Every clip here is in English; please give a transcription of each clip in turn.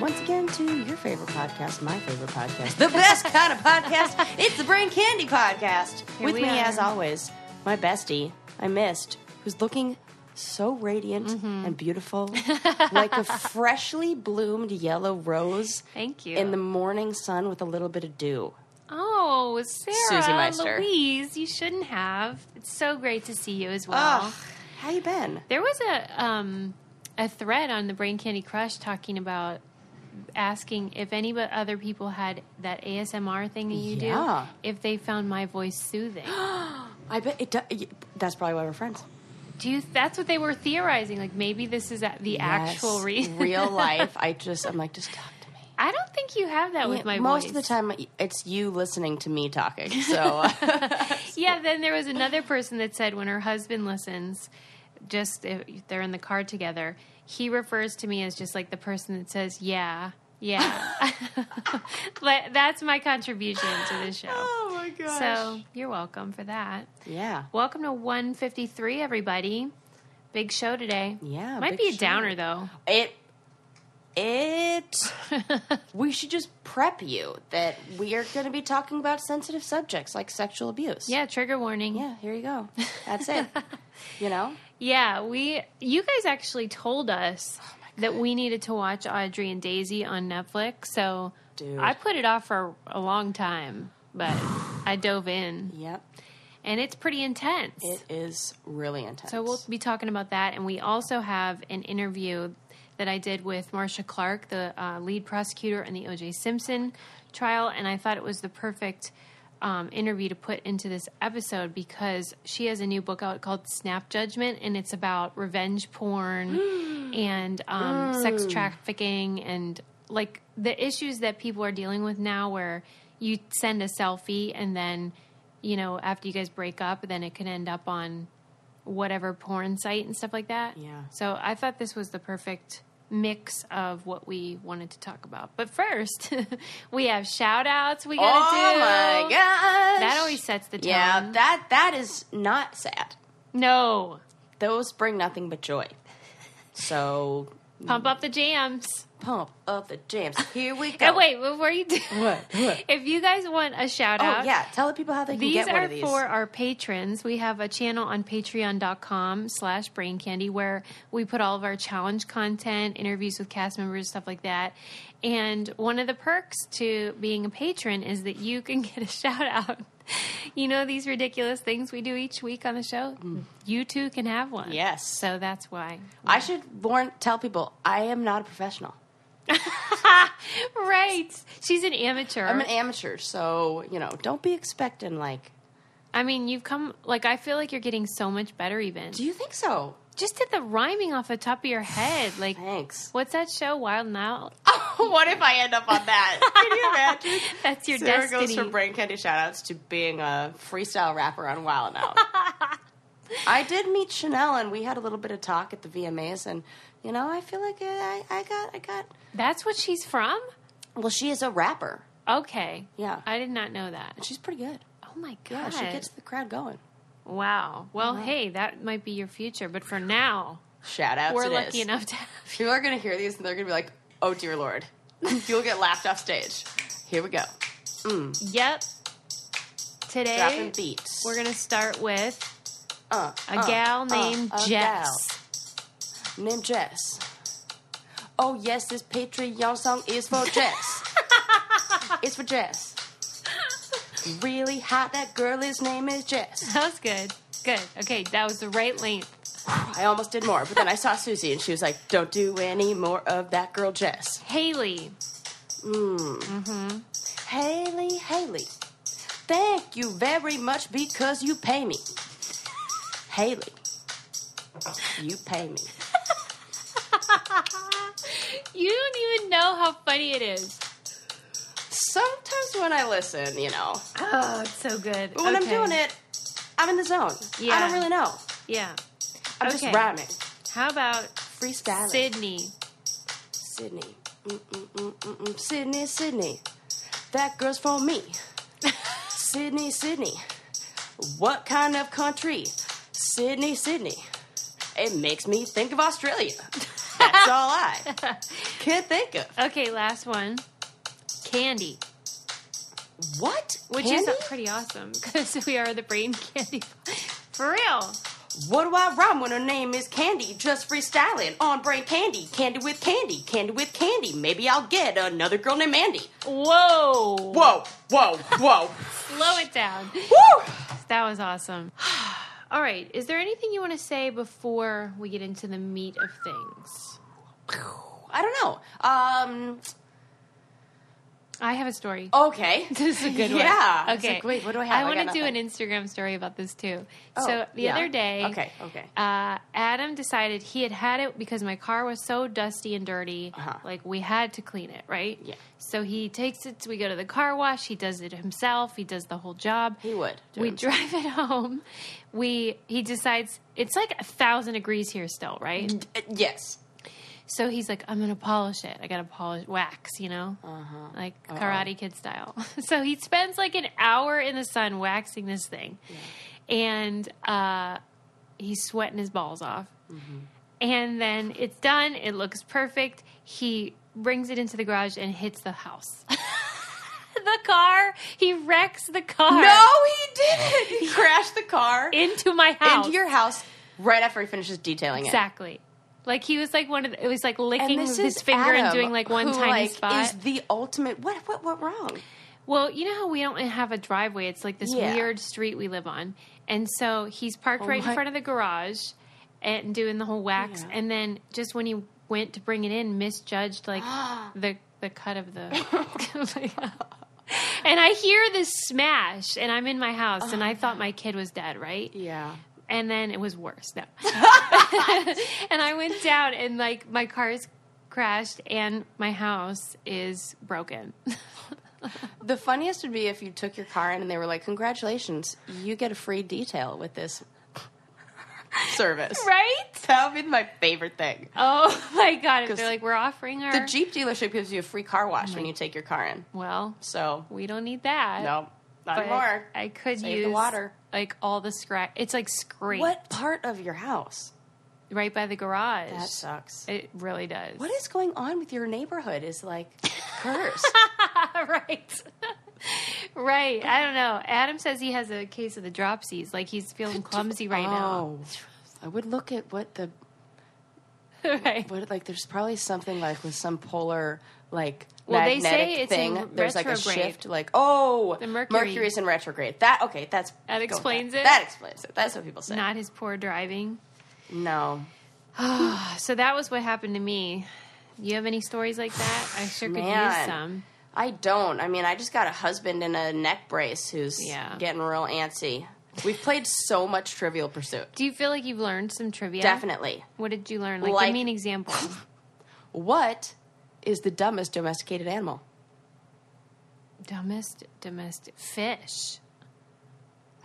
once again to your favorite podcast, my favorite podcast, the best kind of podcast. It's the Brain Candy Podcast. Here With we me, are. as always, my bestie, I missed, who's looking so radiant Mm-hmm. and beautiful, like a freshly bloomed yellow rose Thank you. in the morning sun with a little bit of dew. oh, Sarah, Susie Meister. Louise, you shouldn't have. It's so great to see you as well. Ugh, how you been? There was a um, a thread on the Brain Candy Crush talking about asking if any but other people had that ASMR thing that you Yeah. do, if they found my voice soothing. I bet it. Do- that's probably why we're friends. do you? That's what they were theorizing. Like maybe this is the actual reason. real life. I just, I'm like, just talk to me. I don't think you have that with Yeah, my most voice. of the time, it's you listening to me talking. So Yeah, then there was another person that said when her husband listens, just they're in the car together, he refers to me as just like the person that says, yeah, yeah. but that's my contribution to the show. Oh my gosh. So you're welcome for that. yeah, Welcome to 153, everybody. Big show today. Yeah, Might be a show. downer, though. it it. we should just prep you that we are going to be talking about sensitive subjects like sexual abuse. Yeah, trigger warning. yeah. Here you go. That's it. you know. Yeah, we you guys actually told us Oh that we needed to watch Audrey and Daisy on Netflix. So Dude. I put it off for a long time, but I dove in Yep. and it's pretty intense. It is really intense. so we'll be talking about that and we also have an interview that I did with Marcia Clark, the uh, lead prosecutor in the O.J. Simpson trial, and I thought it was the perfect um, interview to put into this episode because she has a new book out called Snap Judgment, and it's about revenge porn and um, sex trafficking and like the issues that people are dealing with now, where you send a selfie and then you know after you guys break up, then it can end up on whatever porn site and stuff like that. Yeah. So I thought this was the perfect mix of what we wanted to talk about. But first, we have shout outs we gotta oh do. Oh my gosh. That always sets the tone. Yeah, that that is not sad. no. Those bring nothing but joy. So Pump up the jams. Pump up the jams. Here we go. And wait, before you do What? What? if you guys want a shout Oh out, yeah, tell the people how they can These get one are of these. These are for our patrons. We have a channel on patreon.com slash brain candy where we put all of our challenge content, interviews with cast members, stuff like that. And one of the perks to being a patron is that you can get a shout out. You know these ridiculous things we do each week on the show? You too can have one. Mm. Yes. So that's why. I should warn tell people I am not a professional. Right. She's an amateur. I'm an amateur, so you know, don't be expecting like. I mean, you've come, like, I feel like you're getting so much better even. Do you think so? Just did the rhyming off the top of your head. Like, Thanks. What's that show? Wild 'N Out? Oh, what if I end up on that? Can you imagine? That's your Sarah destiny. goes from brain candy shoutouts to being a freestyle rapper on Wild 'N Out. I did meet Chanel, and we had a little bit of talk at the VMAs, and you know, I feel like I, I got, I got. That's what she's from? Well, she is a rapper. Okay. Yeah. I did not know that. and She's pretty good. Oh my Yeah, god. she gets the crowd going. wow. Well, hey, that might be your future, but for now, Shout out. we're lucky enough to have you. People are gonna hear these and they're gonna be like, "Oh dear lord," you'll get laughed off stage. Here we go. Mm. Yep. Today beats. we're gonna start with uh, a uh, gal uh, named a Jess. gal named Jess. Oh yes, this Patreon song is for Jess. it's for Jess. Really hot. That girl. His name is Jess. That was good. Good. Okay, that was the right length. I almost did more, but then I saw Susie and she was like, "Don't do any more of that girl, Jess." Haley. Mm. Hmm. Haley, Haley, thank you very much because you pay me. Haley, you pay me. You don't even know how funny it is. Sometimes when I listen, you know, Oh, it's so good. but when Okay. I'm doing it, I'm in the zone. I don't really know. Yeah. I'm Okay. just rhyming, How about freestyling. Sydney? Sydney, mm, mm, mm, mm, mm. Sydney, Sydney, that girl's for me. Sydney, Sydney, what kind of country? Sydney, Sydney, it makes me think of Australia. That's all I can't think of. Okay, last one. Candy, What? which Candy? is pretty awesome because we are the brain candy. For real. What do I rhyme when her name is Candy? Just freestyling on brain candy. Candy with candy. Candy with candy. Maybe I'll get another girl named Mandy. Whoa. Whoa, whoa, whoa. Slow it down. Woo! That was awesome. All right. Is there anything you want to say before we get into the meat of things? I don't know. Um, I have a story. okay. This is a good one. Yeah. Okay. like, wait, what do I have? I I want to do an. Instagram story about this too. Oh, so the yeah. other day, Okay, okay. uh, Adam decided he had had it because my car was so dusty and dirty. Uh-huh. Like we had to clean it, right? Yeah. So he takes it. We go to the car wash. He does it himself. He does the whole job. He would. we him. drive it home. We he decides it's like a thousand degrees here still, right? Uh, Yes. So he's like, I'm gonna polish it. I gotta polish wax, you know, Uh-huh. like Karate Kid style. so he spends like an hour in the sun waxing this thing, and uh, he's sweating his balls off. Mm-hmm. And then it's done. It looks perfect. He brings it into the garage and hits the house. the car. He wrecks the car. No, he didn't. He crashed the car into my house. into your house right after he finishes detailing it. exactly. Like he was like one of the, it was like licking his is finger and doing like one who, tiny like, spot. Is the ultimate. What? What? What wrong? Well, you know how we don't have a driveway. It's like this Yeah. weird street we live on. And so he's parked oh right in front of the garage and doing the whole wax. Yeah. And then just when he went to bring it in, misjudged like the the cut of the. and I hear this smash, and I'm in my house, and I thought my kid was dead, right? Yeah. And then it was worse. No. and I went down, and like my car is crashed, and my house is broken. The funniest would be if you took your car in and they were like, "Congratulations, you get a free detail with this service." right? That would be my favorite thing. Oh my god! If they're like, we're offering our The Jeep dealership gives you a free car wash when you take your car in. well, So we don't need that. no, not but anymore. I could Save use the water. Like all the scratch. It's like scraped What part of your house? right by the garage. That sucks. It really does. What is going on with your neighborhood? Is like cursed. right. right. I don't know. Adam says he has a case of the dropsies. Like he's feeling clumsy right Oh, I would look at what the right. what like. There's probably something like with some polar like Well, they magnetic say it's thing. in there's like a shift. Like oh, The Mercury. Mercury's in retrograde. That okay? That's That explains it? That explains it. That's what people say. Not his poor driving. no. So that was what happened to me. You have any stories like that? I sure could use some. I don't. I mean, I just got a husband in a neck brace who's Yeah. getting real antsy. We've played so much Trivial Pursuit. Do you feel like you've learned some trivia? Definitely. What did you learn? Like, Like- give me an example. What is the dumbest domesticated animal? Dumbest domestic fish.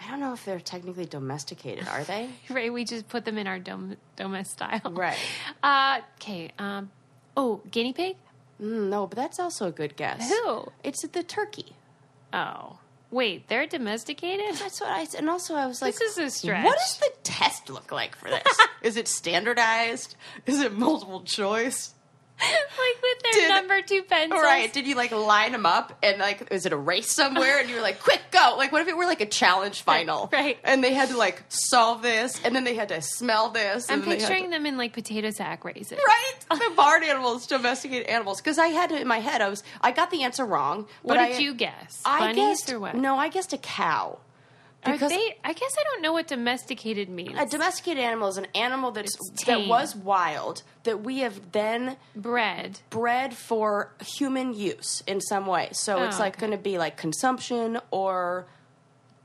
I don't know if they're technically domesticated, are they? Right, we just put them in our dom- domestic style. Right. Uh, okay. Um, oh, guinea pig. Mm, no, but that's also a good guess. Who? It's the turkey. Oh, wait, they're domesticated. That's what I said. And also, I was like, This is a stretch. What does the test look like for this? is it standardized? Is it multiple choice? like with their Did- number two pencils. Right. Did you like line them up and like, is it a race somewhere? And you were like, quick, go. Like, what if it were like a challenge final? Right. And they had to like solve this and then they had to smell this. I'm and then they had picturing to- them in like potato sack races. Right, the barn animals, domesticated animals. Because I had it in my head. I was, I got the answer wrong. What but did I, you guess? I Bunnies guessed or what? No, I guessed a cow. Are Because they? I guess I don't know what domesticated means. a domesticated animal is an animal that's that was wild that we have then bred bred for human use in some way. So oh, it's Oh, like okay. going to be like consumption or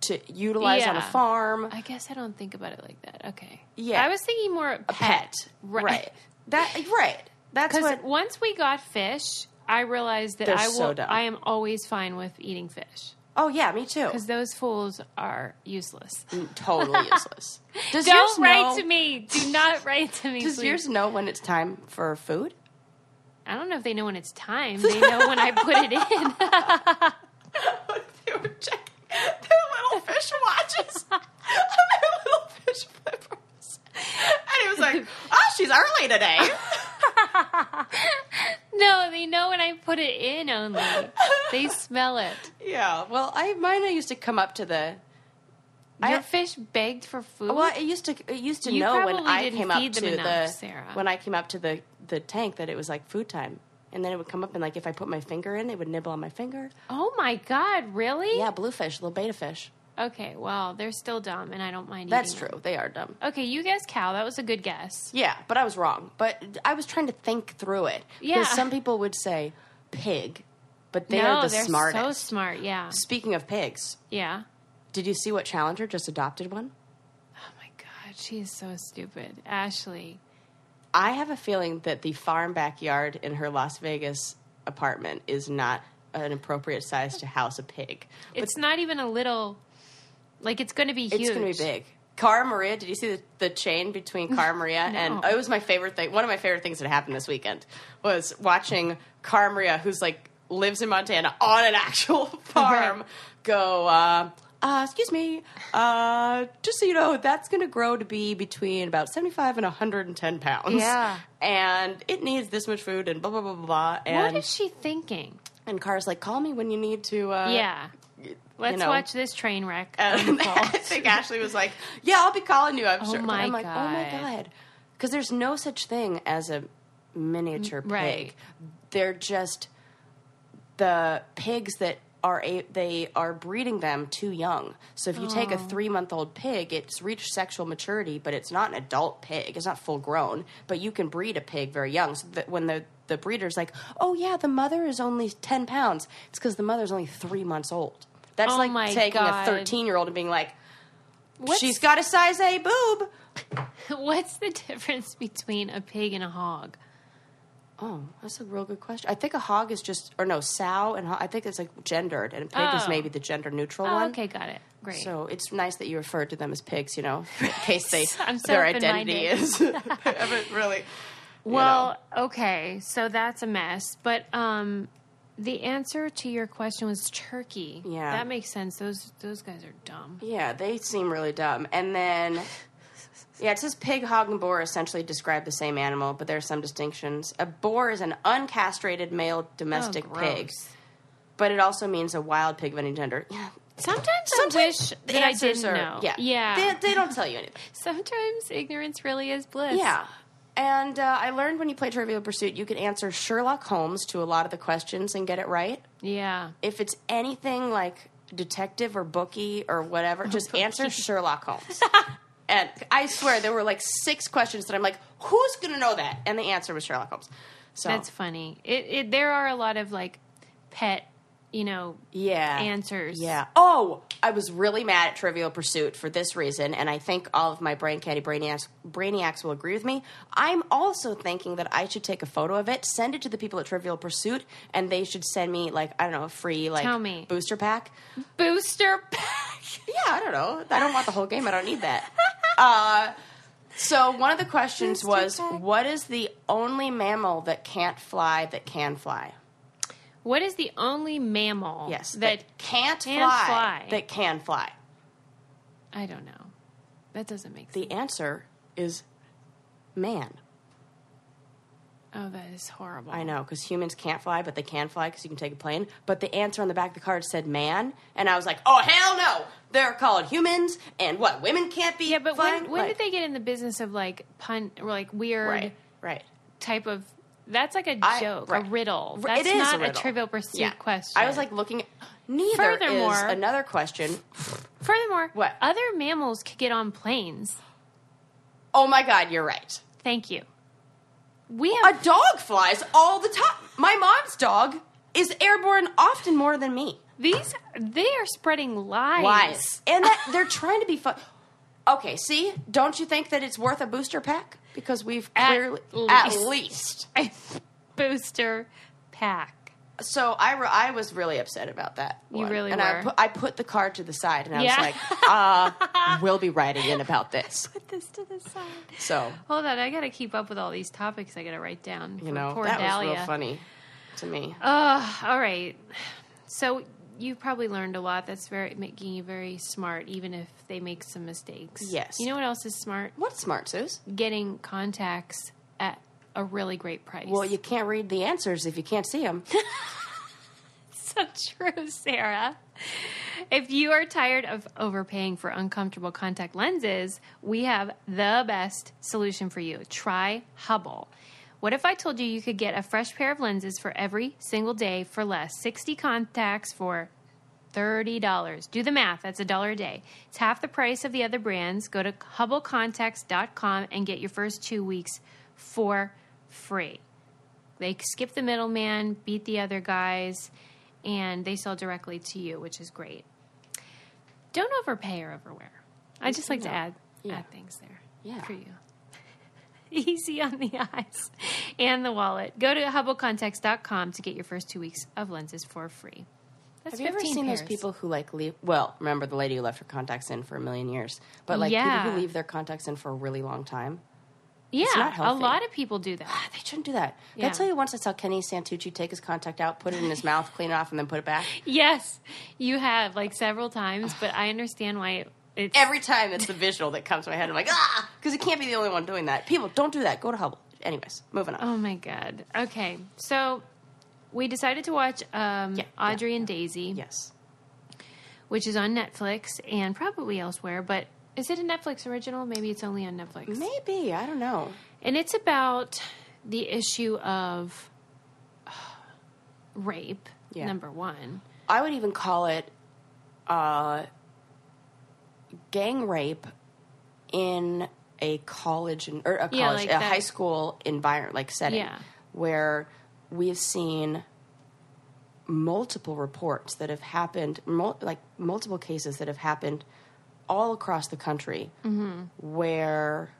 to utilize on a farm. I guess I don't think about it like that. Okay. Yeah. I was thinking more pet. A pet, right? That right. That's Because what. once we got fish, I realized that They're I will. so. I am always fine with eating fish Oh yeah, me too. because those fools are useless. Mm, totally useless. Does Don't yours write know, to me. Do not write to me. Does please. yours know when it's time for food? I don't know if they know when it's time. They know when I put it in. they were checking their little fish watches on their little fish flippers. And he was like, oh, she's early today. no, they know when I put it in only. They smell it. Yeah. Well, I mine I used to come up to the. Your I- fish begged for food. Well, it used to it used to You know when I came up to enough, the Sarah. when I came up to the the tank that it was like food time, and then it would come up and like if I put my finger in, it would nibble on my finger. oh my god, really? Yeah, bluefish, little betta fish. Okay, well, they're still dumb, and I don't mind. That's true. They are dumb. Okay, you guessed cow. That was a good guess. Yeah, but I was wrong. But I was trying to think through it. Yeah. Because some people would say pig, but they're the they're smartest. so smart. Yeah, Speaking of pigs, yeah. did you see what Challenger just adopted one? Oh my god, she is so stupid, Ashley. I have a feeling that the farm backyard in her Las Vegas apartment is not an appropriate size to house a pig. But It's not even a little. Like it's going to be huge. it's going to be big. Cara Maria, did you see the, the chain between Cara Maria and No. it was my favorite thing. One of my favorite things that happened this weekend was watching Cara Maria, who's like lives in Montana on an actual farm, go. Uh, uh, excuse me. Uh, just so you know, that's going to grow to be between about seventy-five and one hundred and ten pounds. Yeah. and it needs this much food and blah blah blah blah blah. And What is she thinking? and Cara's like, call me when you need to. Uh, yeah, let's know. watch this train wreck. I think Ashley was like, "Yeah, I'll be calling you." I'm Oh sure. My I'm like, "Oh my God. god," because there's no such thing as a miniature mm, pig. Right. They're just the pigs that are a, they are breeding them too young. So if you take a Oh. three month old pig, it's reached sexual maturity, but it's not an adult pig. It's not full grown. But you can breed a pig very young. So that when the the breeder's like, "Oh yeah, the mother is only ten pounds," it's because the mother's only three months old. That's Oh like my taking God. a thirteen year old and being like, What's- "She's got a size A boob." What's the difference between a pig and a hog? Oh, that's a real good question. I think a hog is just, or no, sow and hog, I think it's like gendered, and a pig is Oh. maybe the gender neutral Oh, one. okay, got it. Great. So it's nice that you referred to them as pigs, you know, in case they so their identity is really. well, know. okay, so that's a mess. But um, the answer to your question was turkey. Yeah. that makes sense. Those those guys are dumb. yeah, they seem really dumb. And then, yeah, it says pig, hog, and boar essentially describe the same animal, but there are some distinctions. A boar is an uncastrated male domestic Oh, pig, but it also means a wild pig of any gender. Yeah. Sometimes, Sometimes I wish the that I answers didn't are- know. Yeah, yeah. They, they don't tell you anything. Sometimes ignorance really is bliss. Yeah. And uh, I learned when you play Trivial Pursuit, you can answer Sherlock Holmes to a lot of the questions and get it right. yeah. If it's anything like detective or bookie or whatever, just answer Sherlock Holmes. and I swear there were like six questions that I'm like, who's going to know that? And the answer was Sherlock Holmes. So That's funny. It, it there are a lot of like pet, you know, yeah, answers. Yeah. Oh, I was really mad at Trivial Pursuit for this reason, and I think all of my brain candy brainiacs, brainiacs will agree with me. I'm also thinking that I should take a photo of it, send it to the people at Trivial Pursuit, and they should send me like I don't know a free like Tell me. booster pack. booster pack. Yeah, I don't know. I don't want the whole game. I don't need that. Uh, so one of the questions Booster was, pack. what is the only mammal that can't fly that can fly? What is the only mammal Yes, that can't can fly, fly. that can fly. I don't know. That doesn't make sense. The answer is man. Oh, that is horrible. I know because humans can't fly, but they can fly because you can take a plane. But the answer on the back of the card said man, and I was like, oh hell no! They're called humans, and what women can't be. Yeah, but flying? when when Like- did they get in the business of like pun or like weird Right, right. type of? That's like a I- joke, right. a riddle. That's it is not a riddle. Trivial Pursuit Yeah. question. I was like looking. Neither Furthermore- is another question. furthermore, What? other mammals could get on planes. Oh my god, you're right. Thank you. We A have dog flies all the time. My mom's dog is airborne often more than me. these. They are spreading lies. Lies, and that they're trying to be fun. Okay, see, don't you think that it's worth a booster pack? Because we've At clearly at least. least. Booster pack. So I, re- I was really upset about that. You one. really and I were. put, I put the card to the side, and I Yeah. was like, uh, "We'll be writing in about this." Put this to the side. So Hold on, I got to keep up with all these topics. I got to write down. you know poor that Dahlia. was real funny to me. Uh, all right. So you probably learned a lot. That's very making you very smart, even if they make some mistakes. Yes. You know what else is smart? What's smart, Suze? Getting contacts at a really great price. Well, you can't read the answers if you can't see them. so true, Sarah. If you are tired of overpaying for uncomfortable contact lenses, we have the best solution for you. Try Hubble. What if I told you you could get a fresh pair of lenses for every single day for less? 60 contacts for $30. Do the math, that's a dollar a day. It's half the price of the other brands. Go to hubblecontacts.com and get your first two weeks for free. They skip the middleman, beat the other guys, and they sell directly to you, which is great. Don't overpay or overwear. I just like to add Yeah. add things there Yeah. for you. Easy on the eyes and the wallet. Go to hubblecontacts.com to get your first two weeks of lenses for free. That's Have you ever 15 seen those people who like leave? Well, remember the lady who left her contacts in for a million years, but like Yeah. people who leave their contacts in for a really long time. Yeah, a lot of people do that. They shouldn't do that. Did Yeah. I tell you once I saw Kenny Santucci take his contact out, put it in his mouth, clean it off, and then put it back? Yes, you have like several times, but I understand why it's Every time it's the visual that comes to my head. I'm like, ah, because he can't be the only one doing that. People, don't do that. Go to Hubble. Anyways, moving on. Oh my god. Okay, so we decided to watch um, Yeah, Audrey yeah, and Daisy, Yes. which is on Netflix and probably elsewhere. But is it a Netflix original? Maybe it's only on Netflix. Maybe. I don't know. And it's about the issue of rape. Yeah. Number one. I would even call it uh, gang rape in a college and or a college, Yeah, like a that- high school environment, like setting, Yeah. where we've seen multiple reports that have happened, mul- like multiple cases that have happened all across the country, Mm-hmm. where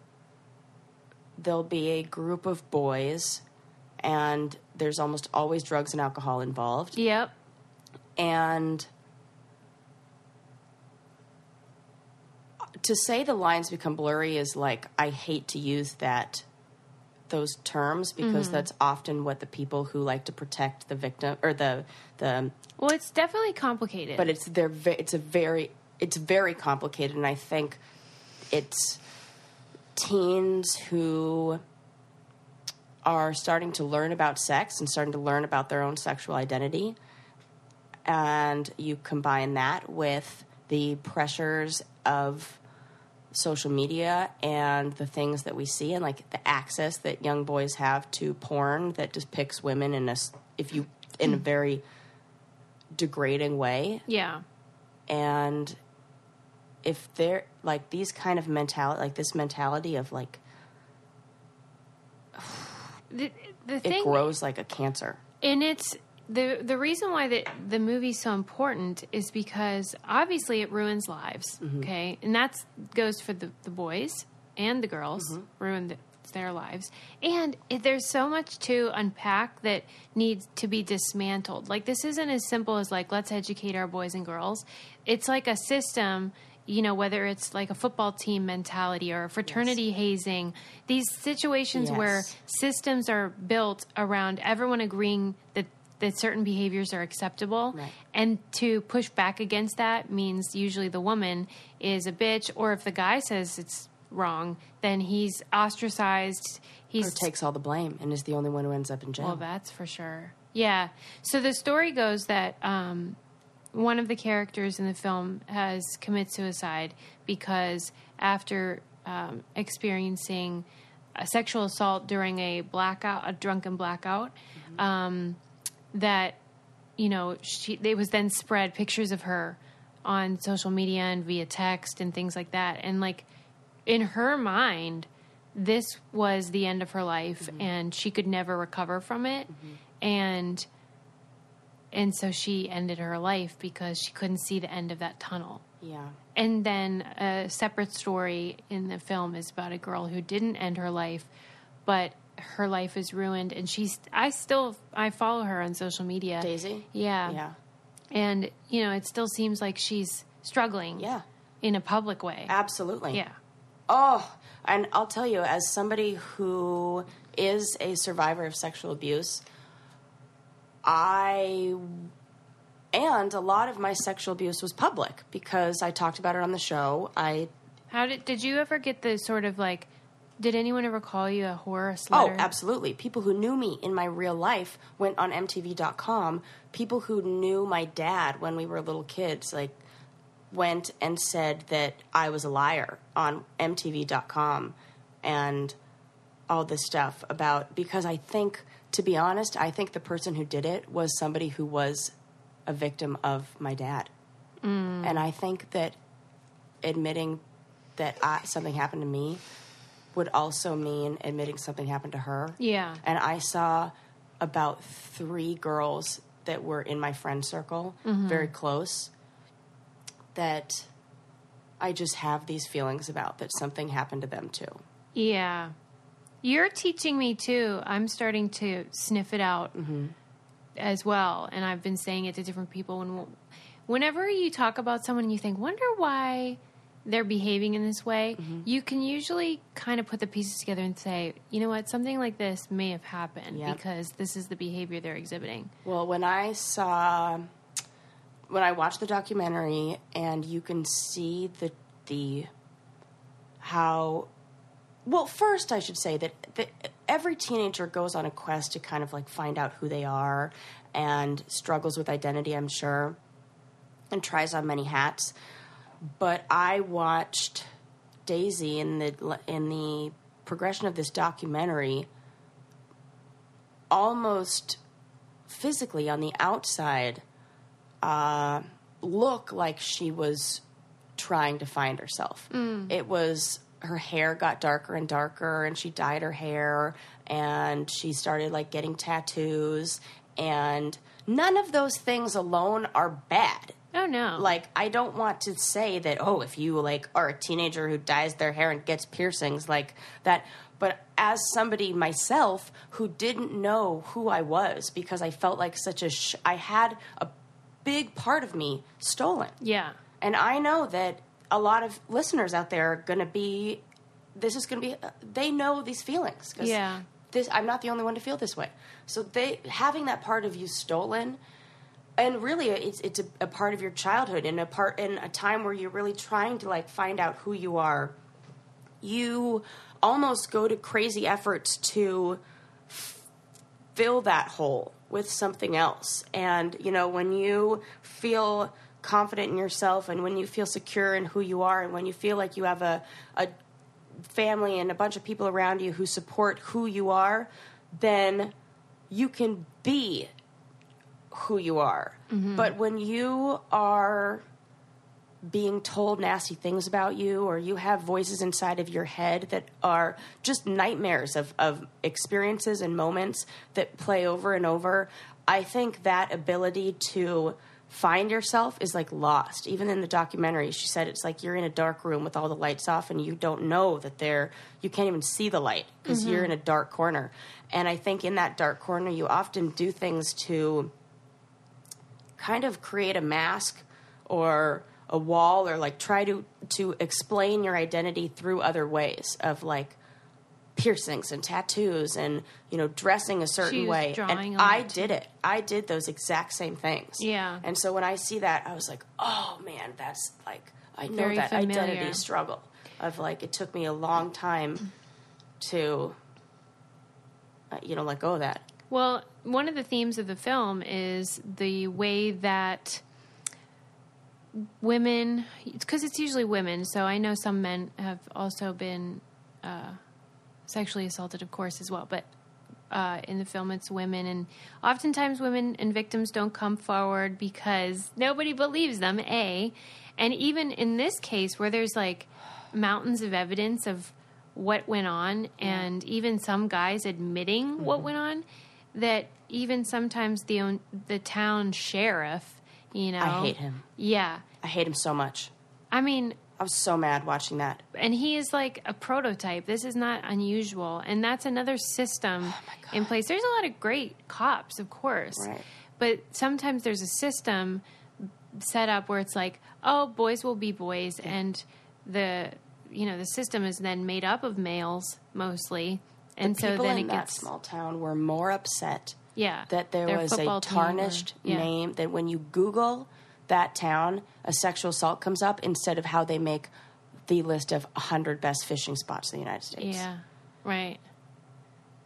there'll be a group of boys, and there's almost always drugs and alcohol involved Yep. and to say the lines become blurry is like I hate to use that those terms because Mm-hmm. that's often what the people who like to protect the victim or the the Well, it's definitely complicated. but it's they're it's a very it's very complicated and I think it's teens who are starting to learn about sex and starting to learn about their own sexual identity and you combine that with the pressures of social media and the things that we see and like the access that young boys have to porn that depicts women in a if you in a hmm. very degrading way. Yeah. and if they're like these kind of mentality like this mentality of like The, the it thing grows like a cancer. And it's the the reason why the the movie's so important is because obviously it ruins lives. Mm-hmm. Okay, and that goes for the the boys and the girls mm-hmm. ruin the, their lives. And it, there's so much to unpack that needs to be dismantled. Like this isn't as simple as like let's educate our boys and girls. It's like a system. You know, whether it's like a football team mentality or fraternity hazing, these situations where systems are built around everyone agreeing that that certain behaviors are acceptable. Right. and to push back against that means usually the woman is a bitch or if the guy says it's wrong then he's ostracized he's or takes all the blame and is the only one who ends up in jail. Well that's for sure. Yeah. So the story goes that um, one of the characters in the film has commit suicide because after um, experiencing a sexual assault during a blackout, a drunken blackout, um, that you know she it was then spread pictures of her on social media and via text and things like that, and like in her mind, this was the end of her life, mm-hmm. and she could never recover from it, mm-hmm. and and so she ended her life because she couldn't see the end of that tunnel. yeah. And then a separate story in the film is about a girl who didn't end her life, but her life is ruined. And she's, I still, I follow her on social media. daisy Yeah. yeah And, you know, it still seems like she's struggling. yeah In a public way. absolutely Yeah. Oh, and I'll tell you, as somebody who is a survivor of sexual abuse, I and a lot of my sexual abuse was public because I talked about it on the show. I How did, did you ever get the sort of like Did anyone ever call you a horror Oh, absolutely. People who knew me in my real life went on MTV.com. People who knew my dad when we were little kids, like, went and said that I was a liar on MTV.com and all this stuff about because I think, to be honest, I think the person who did it was somebody who was a victim of my dad. Mm. And I think that admitting that I, something happened to me would also mean admitting something happened to her. Yeah. And I saw about three girls that were in my friend circle, mm-hmm. very close, that I just have these feelings about that something happened to them too. Yeah. You're teaching me too. I'm starting to sniff it out mm-hmm. as well. And I've been saying it to different people. When, whenever you talk about someone and you think, wonder why they're behaving in this way, mm-hmm. you can usually kind of put the pieces together and say, you know what, something like this may have happened Yep. because this is the behavior they're exhibiting. Well, when I saw, when I watched the documentary, and you can see the the how. Well, first I should say that, that every teenager goes on a quest to kind of like find out who they are, and struggles with identity. I'm sure, and tries on many hats. But I watched Daisy in the in the progression of this documentary almost physically on the outside uh, look like she was trying to find herself. It was her hair got darker and darker, and she dyed her hair, and she started like getting tattoos, and none of those things alone are bad. Oh, no. Like, I don't want to say that, oh, if you like are a teenager who dyes their hair and gets piercings, like that. But as somebody myself who didn't know who I was because I felt like such a, sh- I had a big part of me stolen. yeah. And I know that a lot of listeners out there are going to be, this is going to be, they know these feelings. 'cause Yeah. This, I'm not the only one to feel this way. So they, having that part of you stolen, and really it's, it's a, a part of your childhood and a part in a time where you're really trying to like find out who you are, you almost go to crazy efforts to fill that hole with something else. And, you know, when you feel confident in yourself and when you feel secure in who you are and when you feel like you have a, a family and a bunch of people around you who support who you are, then you can be who you are. Mm-hmm. But when you are being told nasty things about you or you have voices inside of your head that are just nightmares of, of experiences and moments that play over and over i think that ability to find yourself is like lost. Even in the documentary she said it's like you're in a dark room with all the lights off and you don't know that there you can't even see the light because mm-hmm. you're in a dark corner. And i think in that dark corner you often do things to kind of create a mask or a wall or like try to to explain your identity through other ways of like piercings and tattoos and you know dressing a certain way. And I did it. I did those exact same things. Yeah. and so when I see that I was like oh man that's like I know Very that familiar. identity struggle of like it took me a long time to uh, you know let go of that. Well, one of the themes of the film is the way that women, because it's usually women, so I know some men have also been uh, sexually assaulted, of course, as well, but uh, in the film it's women, and oftentimes women and victims don't come forward because nobody believes them, A. And even in this case, where there's like mountains of evidence of what went on, and even some guys admitting Mm-hmm. what went on, that even sometimes the own, the town sheriff, you know, I hate him. Yeah, I hate him so much. I mean, I was so mad watching that. and he is like a prototype. This is not unusual, and that's another system oh in place. There's a lot of great cops, of course, Right. but sometimes there's a system set up where it's like, oh, boys will be boys, and the you know the system is then made up of males mostly, and the so then in it that gets small town were more upset yeah that there their was a football team or- tarnished yeah. name that when you google that town a sexual assault comes up instead of how they make the list of 100 best fishing spots in the United States. Yeah. Right.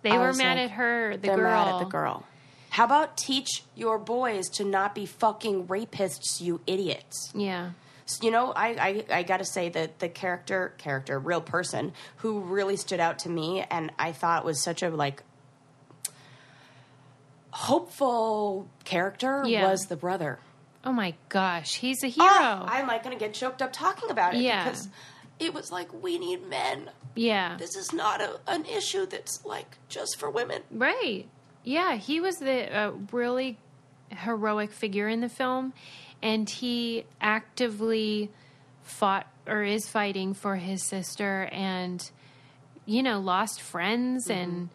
They I were was mad like, at her, the They're girl. mad at the girl. How about teach your boys to not be fucking rapists, you idiots? Yeah. you know, I, I, I got to say that the character, character, real person who really stood out to me, and I thought was such a like hopeful character Yeah. was the brother. Oh my gosh, he's a hero. Oh, I'm like going to get choked up talking about it Yeah. because it was like we need men. yeah. This is not a, an issue that's like just for women. Right. Yeah, he was the uh, really heroic figure in the film, and he actively fought or is fighting for his sister, and you know, lost friends, Mm-hmm. and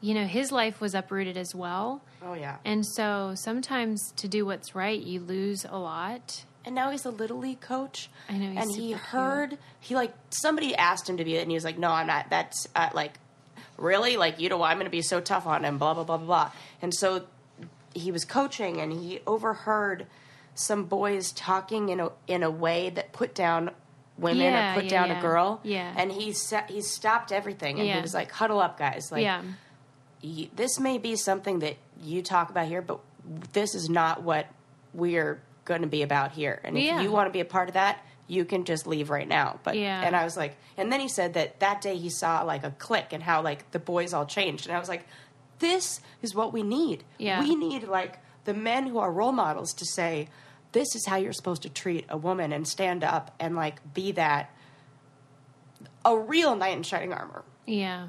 you know, his life was uprooted as well. Oh yeah. And so sometimes to do what's right, you lose a lot. and now he's a little league coach. I know, he's and he heard he like somebody asked him to be it, and he was like, "No, I'm not. That's uh, like really like you know I'm going to be so tough on him." Blah blah blah blah blah. And so he was coaching, and he overheard some boys talking in a in a way that put down women Yeah, or put yeah, down yeah. a girl. Yeah. And he sa- he stopped everything, and he was like, "Huddle up, guys! Like, yeah. This may be something that you talk about here, but this is not what we're going to be about here. And if Yeah. you want to be a part of that, you can just leave right now. But Yeah. and I was like, and then he said that that day he saw like a click and how like the boys all changed, and I was like, this is what we need. Yeah. we need like the men who are role models to say. This is how you're supposed to treat a woman and stand up and like be that a real knight in shining armor. Yeah.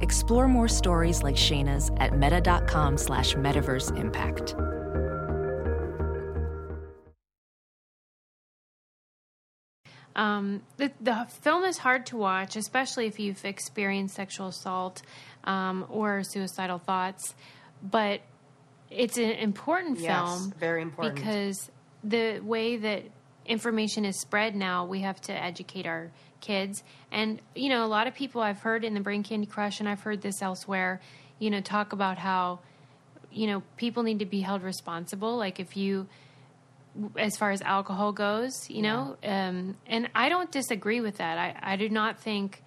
Explore more stories like Shayna's at meta.com slash metaverse impact. Um, the, the film is hard to watch, especially if you've experienced sexual assault um, or suicidal thoughts. But it's an important Yes, film, very important. because the way that information is spread now, we have to educate our kids. And you know, a lot of people I've heard in the Brain Candy Crush, and I've heard this elsewhere. You know, talk about how you know people need to be held responsible. Like if you as far as alcohol goes, you know, um, and I don't disagree with that. I, I do not think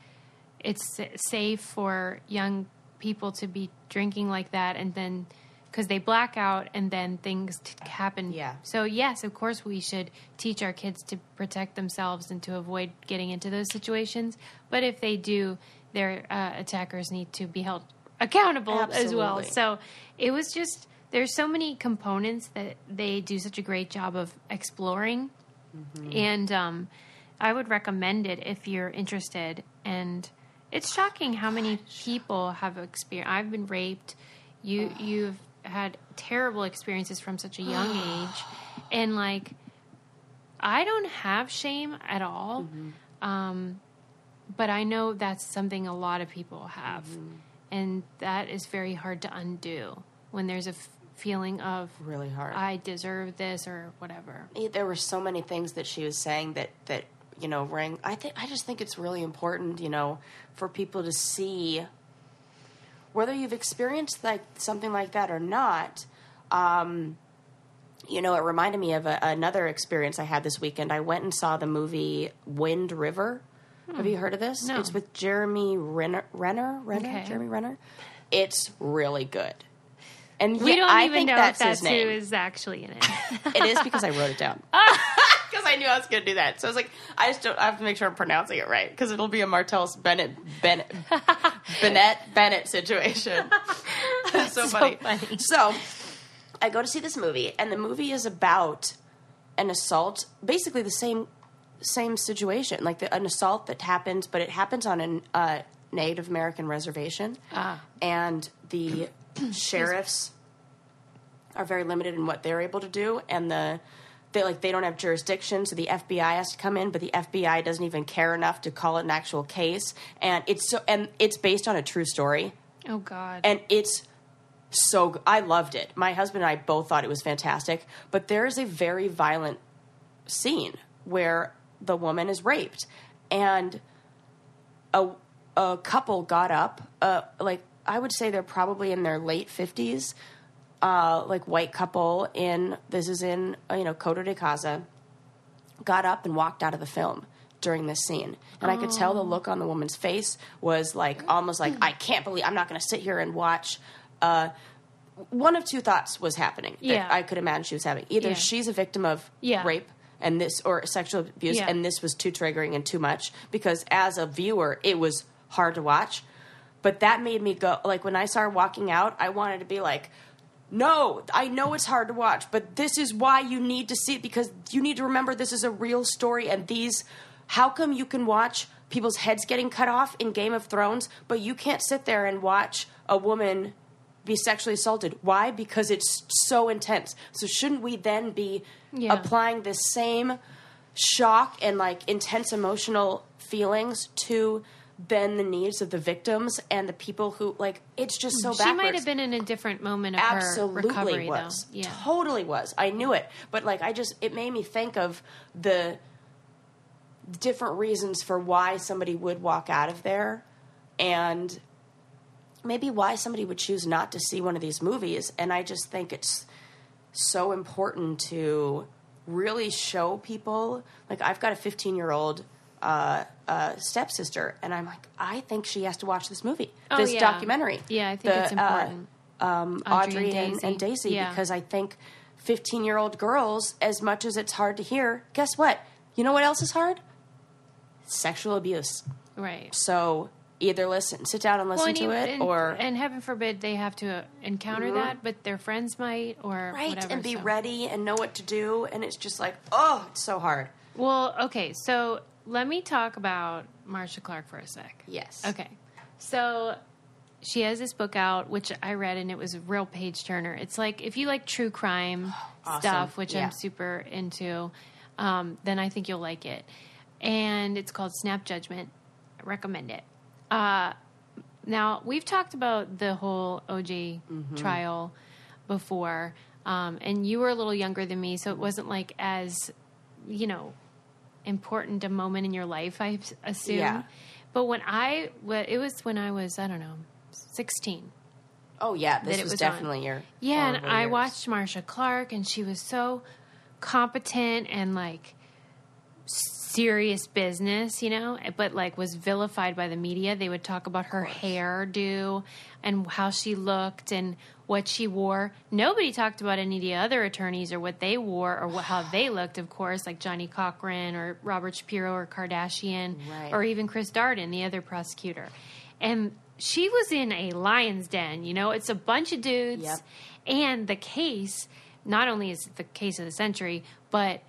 it's safe for young people to be drinking like that and then because they black out and then things t- happen. Yeah. So, yes, of course, we should teach our kids to protect themselves and to avoid getting into those situations. But if they do, their uh, attackers need to be held accountable as well. So it was just there's so many components that they do such a great job of exploring, and um, I would recommend it if you're interested. And it's shocking how many people have experienced. I've been raped. You you've had terrible experiences from such a young age, and like I don't have shame at all. Um, but I know that's something a lot of people have, and that is very hard to undo when there's a f- feeling of Really hard. I deserve this or whatever. There were so many things that she was saying that that you know rang. I think I just think it's really important, you know, for people to see whether you've experienced like something like that or not. Um, you know, it reminded me of a, another experience I had this weekend. I went and saw the movie Wind River. Have you heard of this? No. It's with Jeremy Renner. Renner. Renner. Okay. Jeremy Renner. It's really good. And We don't I even think know that's if that's who is actually in it. It is because I wrote it down. I knew I was going to do that. So I was like, I just don't. I have to make sure I'm pronouncing it right because it'll be a Martellus Bennett Bennett Bennett Bennett situation. That's so, so funny. funny. So I go to see this movie, and the movie is about an assault, basically the same same situation, like the, an assault that happens, but it happens on a uh, Native American reservation, Ah. and the sheriffs are very limited in what they're able to do, and the they like they don't have jurisdiction, so the FBI has to come in, but the FBI doesn't even care enough to call it an actual case, and it's so and it's based on a true story, Oh God. and it's so I loved it. My husband and I both thought it was fantastic, but there is a very violent scene where the woman is raped, and a a couple got up, uh, like I would say they're probably in their late fifties, uh, like white couple in this is in uh, you know Coto de Caza, got up and walked out of the film during this scene, and I could tell the look on the woman's face was like almost like I can't believe I'm not going to sit here and watch. Uh, one of two thoughts was happening that Yeah. I could imagine she was having. Either Yeah. she's a victim of Yeah. rape and this or sexual abuse and this was too triggering and too much because as a viewer it was hard to watch but that made me go like when i started walking out i wanted to be like no i know it's hard to watch but this is why you need to see it because you need to remember this is a real story and these how come you can watch people's heads getting cut off in game of thrones but you can't sit there and watch a woman be sexually assaulted? Why? Because it's so intense. So shouldn't we then be Yeah. applying this same shock and like intense emotional feelings to then the needs of the victims and the people who like it's just so she backwards. might have been in a different moment of her absolutely recovery, was though. Yeah. totally was I knew it but like I just it made me think of the different reasons for why somebody would walk out of there and maybe why somebody would choose not to see one of these movies and I just think it's so important to really show people like I've got a 15 year old uh, uh, stepsister and I'm like I think she has to watch this movie Oh, this yeah. documentary Yeah, I think The, it's uh, important. um, Audrey Audrey, and and, and Daisy. Daisy Yeah. because I think 15 year old girls, as much as it's hard to hear, guess what? You know what else is hard? Sexual abuse. right. So either listen, sit down and listen and to you- it, or and heaven forbid they have to encounter that, but their friends might or right whatever. and be so. ready and know what to do. And it's just like, oh, it's so hard. Well, okay, so let me talk about Marcia Clark for a sec. Yes. Okay. So she has this book out, which I read, and it was a real page turner. It's like if you like true crime Awesome. stuff, which Yeah. I'm super into, um, then I think you'll like it. And it's called Snap Judgment. I recommend it. Uh, now we've talked about the whole OJ Mm-hmm. trial before, um, and you were a little younger than me, so it wasn't like as you know important a moment in your life. I assume. Yeah. But when I, it was when I was I don't know, sixteen. Oh yeah, this was, was on. definitely your Yeah, and formative I years. watched Marcia Clark, and she was so competent and like serious business, you know, eh, but like was vilified by the media. They would talk about her hairdo and how she looked and what she wore. Nobody talked about any of the other attorneys or what they wore or what, how they looked, of course, like Johnnie Cochran or Robert Shapiro or Kardashian Right. or even Chris Darden, the other prosecutor. And she was in a lion's den, you know, it's a bunch of dudes. Yep. And the case, not only is it the case of the century, but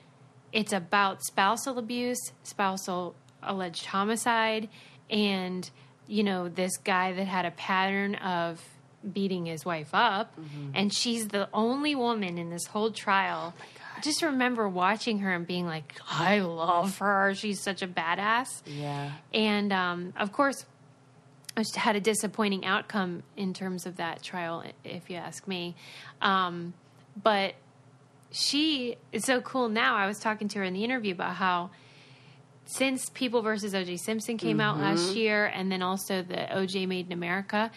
it's about spousal abuse, spousal alleged homicide, and you know this guy that had a pattern of beating his wife up, and she's the only woman in this whole trial. I just remember watching her and being like, "I love her. She's such a badass." Yeah. And um, of course, I just had a disappointing outcome in terms of that trial, if you ask me. Um, but she is so cool now. I was talking to her in the interview about how since People versus OJ Simpson came out Mm-hmm. last year, and then also the OJ Made in America,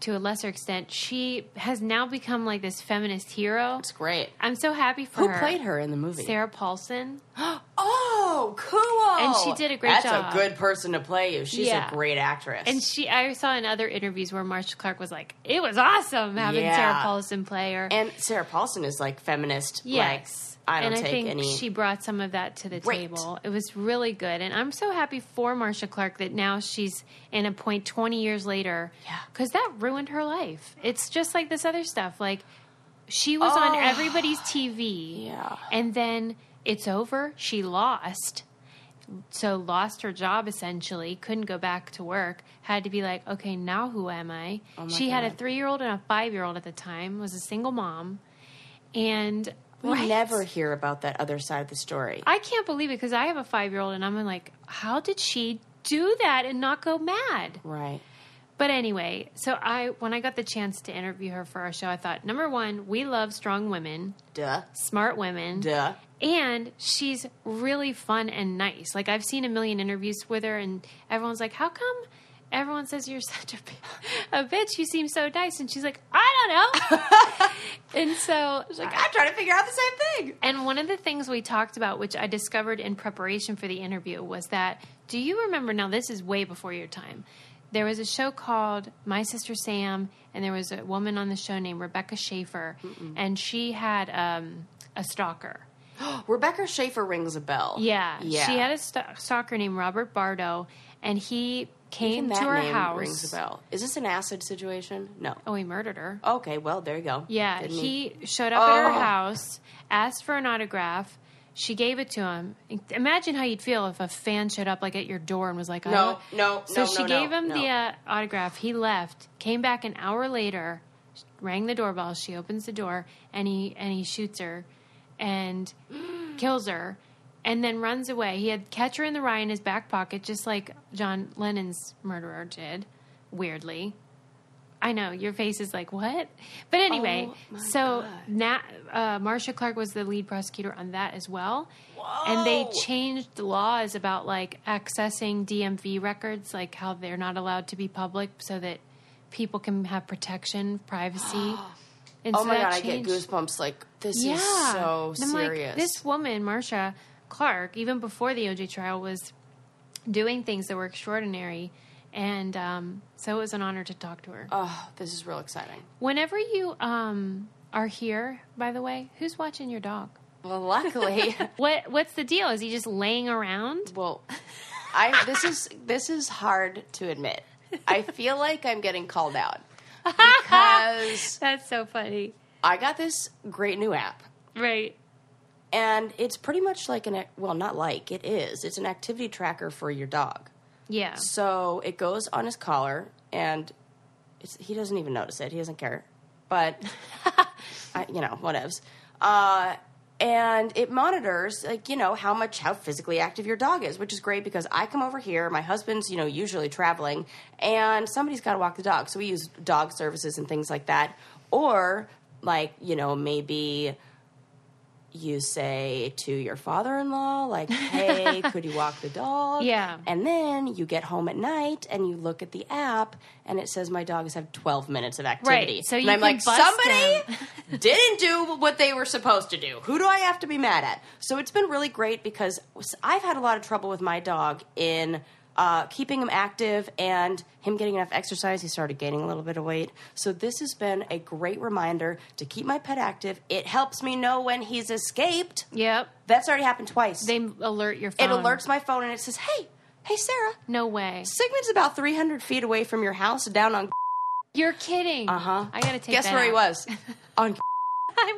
to a lesser extent, she has now become like this feminist hero. It's great. I'm so happy for Who her. played her in the movie? Sarah Paulson. Oh, cool. And she did a great That's job. That's a good person to play you. She's Yeah. a great actress. And she, I saw in other interviews where Marcia Clark was like, "It was awesome having Yeah. Sarah Paulson play her." And Sarah Paulson is like feminist. yes, Like, I don't and take I think any. she brought some of that to the Great. table. It was really good, and I'm so happy for Marcia Clark that now she's in a point 20 years later. Yeah. because that ruined her life. It's just like this other stuff. Like she was on Oh. everybody's TV, Yeah. and then it's over. She lost. so lost her job essentially couldn't go back to work had to be like okay now who am i Oh she had a three-year-old and a five-year-old at the time was a single mom and We Right? never hear about that other side of the story. I can't believe it because I have a five year old and I'm like, how did she do that and not go mad? right. But anyway, so I when I got the chance to interview her for our show, I thought number one, we love strong women, Duh. smart women, Duh. And she's really fun and nice. Like I've seen a million interviews with her, and everyone's like, "How come?" Everyone says you're such a, a bitch. You seem so nice, and she's like, "I don't know." and so, It's like, I'm trying to figure out the same thing. and one of the things we talked about, which I discovered in preparation for the interview, was that do you remember? Now, this is way before your time. There was a show called My Sister Sam, and there was a woman on the show named Rebecca Schaeffer, and she had um, a stalker. Rebecca Schaeffer rings a bell. Yeah, Yeah. she had a st- stalker named Robert Bardo, and he came to her house. rings a bell. Is this an acid situation? No. Oh, he murdered her. Okay, well, there you go. Yeah, Didn't he showed up at her Oh. house, asked for an autograph. She gave it to him. Imagine how you'd feel if a fan showed up like at your door and was like, I No, no, So no, she no, gave no, him the uh, autograph. He left. Came back an hour later. Rang the doorbell. She opens the door and he and he shoots her, and kills her, and then runs away. He had Catcher in the Rye in his back pocket, just like John Lennon's murderer did. Weirdly. I know your face is like what, but anyway. Oh, so. Nat, uh, Marcia Clark was the lead prosecutor on that as well, and they changed the laws about like accessing DMV records, like how they're not allowed to be public, so that people can have protection, privacy. And Oh so my god, I get goosebumps. Like this yeah. is so And I'm like, serious. this woman, Marcia Clark, even before the OJ trial, was doing things that were extraordinary. And um, so it was an honor to talk to her. oh, this is real exciting. Whenever you um, are here, by the way, who's watching your dog? Well, luckily, What What's the deal? Is he just laying around? well, I this is this is hard to admit. I feel like I'm getting called out because That's so funny. I got this great new app. Right. And it's pretty much like an well, not like it is. It's an activity tracker for your dog. Yeah. So it goes on his collar, and it's, he doesn't even notice it. He doesn't care. But, I, you know, whatevs. Uh, and it monitors, like, you know, how much, how physically active your dog is, which is great because I come over here. My husband's, you know, usually traveling, and somebody's got to walk the dog. So we use dog services and things like that. Or, like, you know, maybe you say to your father-in-law like hey could you walk the dog? Yeah. and then you get home at night and you look at the app and it says my dogs have 12 minutes of activity. Right, so and i'm like somebody didn't do what they were supposed to do. Who do i have to be mad at? So it's been really great because i've had a lot of trouble with my dog in uh, keeping him active and him getting enough exercise. He started gaining a little bit of weight. So, this has been a great reminder to keep my pet active. It helps me know when he's escaped. Yep. That's already happened twice. They alert your phone. it alerts my phone and it says, Hey, hey, Sarah, No way. Sigmund's about 300 feet away from your house down on. You're kidding. Uh huh. I gotta take Guess where he was? on.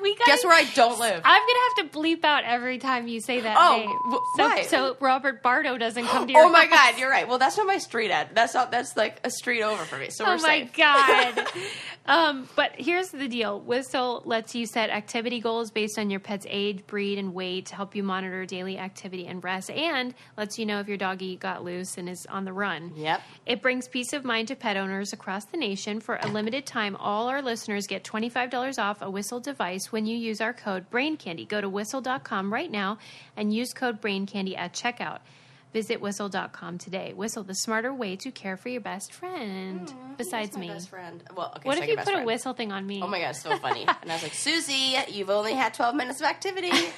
We gotta, Guess where I don't live? I'm gonna have to bleep out every time you say that Oh, name. so, so Robert Bardo doesn't come to oh your Oh my house. God, you're right. Well, that's not my street ad. That's not. That's like a street over for me. So oh we're Oh my safe. god. um, but here's the deal. Whistle lets you set activity goals based on your pet's age, breed, and weight to help you monitor daily activity and rest, and lets you know if your doggy got loose and is on the run. Yep. It brings peace of mind to pet owners across the nation. For a limited time, all our listeners get $25 off a Whistle device when you use our code BRAINCANDY. Go to whistle.com right now and use code BRAINCANDY at checkout. Visit whistle.com today. Whistle, the smarter way to care for your best friend, besides my me. best friend. Well, okay. What if you put a whistle thing on me? Oh my god, so funny. and I was like, Susie, you've only had 12 minutes of activity.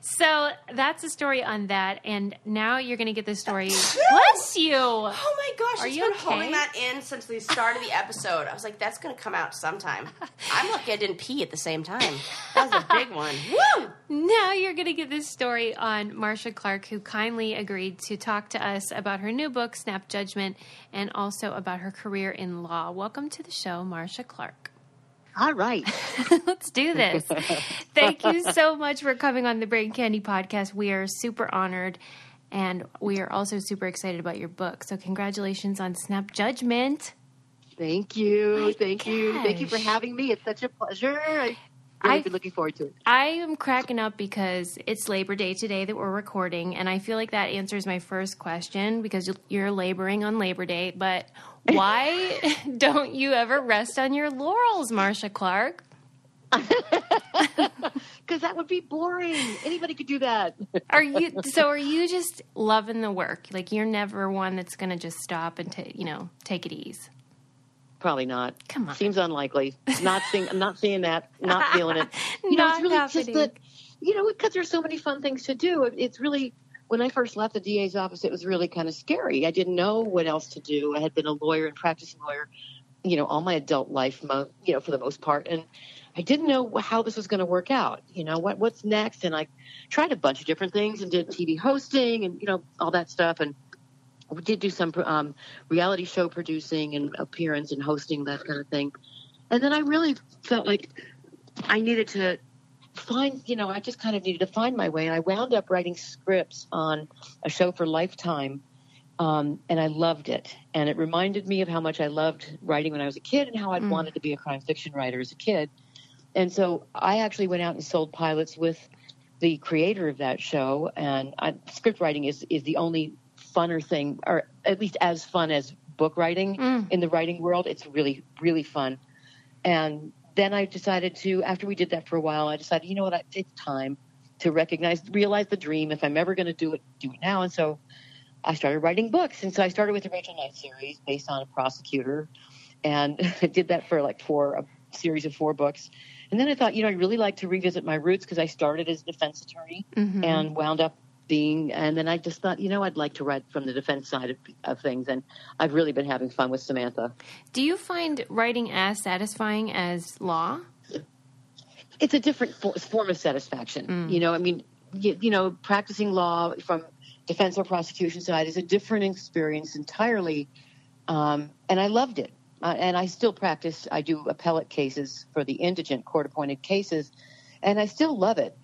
So that's the story on that. And now you're going to get the story. Bless you. Oh my gosh, Are you been okay? holding that in since the start of the episode. I was like, that's going to come out sometime. I'm lucky I didn't pee at the same time. That was a big one. Woo! Now you're going to get this story on Marcia Clark, who kindly agreed to talk to us about her new book, Snap Judgment, and also about her career in law. Welcome to the show, Marcia Clark. All right. Let's do this. Thank you so much for coming on the Brain Candy podcast. We are super honored. And we are also super excited about your book. So, congratulations on Snap Judgment. Thank you. My Thank you. Thank you for having me. It's such a pleasure. I, really I- been looking forward to it. I am cracking up because it's Labor Day today that we're recording, and I feel like that answers my first question because you're laboring on Labor Day. But why don't you ever rest on your laurels, Marcia Clark? Because that would be boring. Anybody could do that. Are you so? Are you just loving the work? Like you're never one that's going to just stop and ta you know take it ease. Probably not. Come on. Seems unlikely. Not seeing. I'm not seeing that. Not feeling it. You know, it's really happening. just that. You know, because there's so many fun things to do. It's really when I first left the DA's office, it was really kind of scary. I didn't know what else to do. I had been a lawyer and practicing lawyer, you know, all my adult life, you know, for the most part, and I didn't know how this was going to work out. You know, what what's next? And I tried a bunch of different things and did TV hosting and you know all that stuff and we did do some um, reality show producing and appearance and hosting that kind of thing. And then i really felt like i needed to find you know i just kind of needed to find my way. And i wound up writing scripts on a show for lifetime um, and i loved it. And it reminded me of how much i loved writing when i was a kid and how i'd wanted to be a crime fiction writer as a kid. And so i actually went out and sold pilots with the creator of that show. And I, script writing is, is the only funner thing or at least as fun as book writing Mm. in the writing world. It's really really fun. And then i decided to after we did that for a while i decided you know what it's time to recognize realize the dream. If i'm ever going to do it do it now. And so i started writing books. And so i started with the rachel knight series based on a prosecutor. And i did that for like four a series of four books. And then i thought you know i'd really like to revisit my roots because i started as a defense attorney Mm-hmm. and wound up being and then i just thought you know i'd like to write from the defense side of, of things and i've really been having fun with samantha Do you find writing as satisfying as law? it's a different fo- form of satisfaction. You know, I mean, you, you know, practicing law from defense or prosecution side is a different experience entirely, um, and I loved it. Uh, and I still practice. I do appellate cases for the indigent court-appointed cases, and I still love it.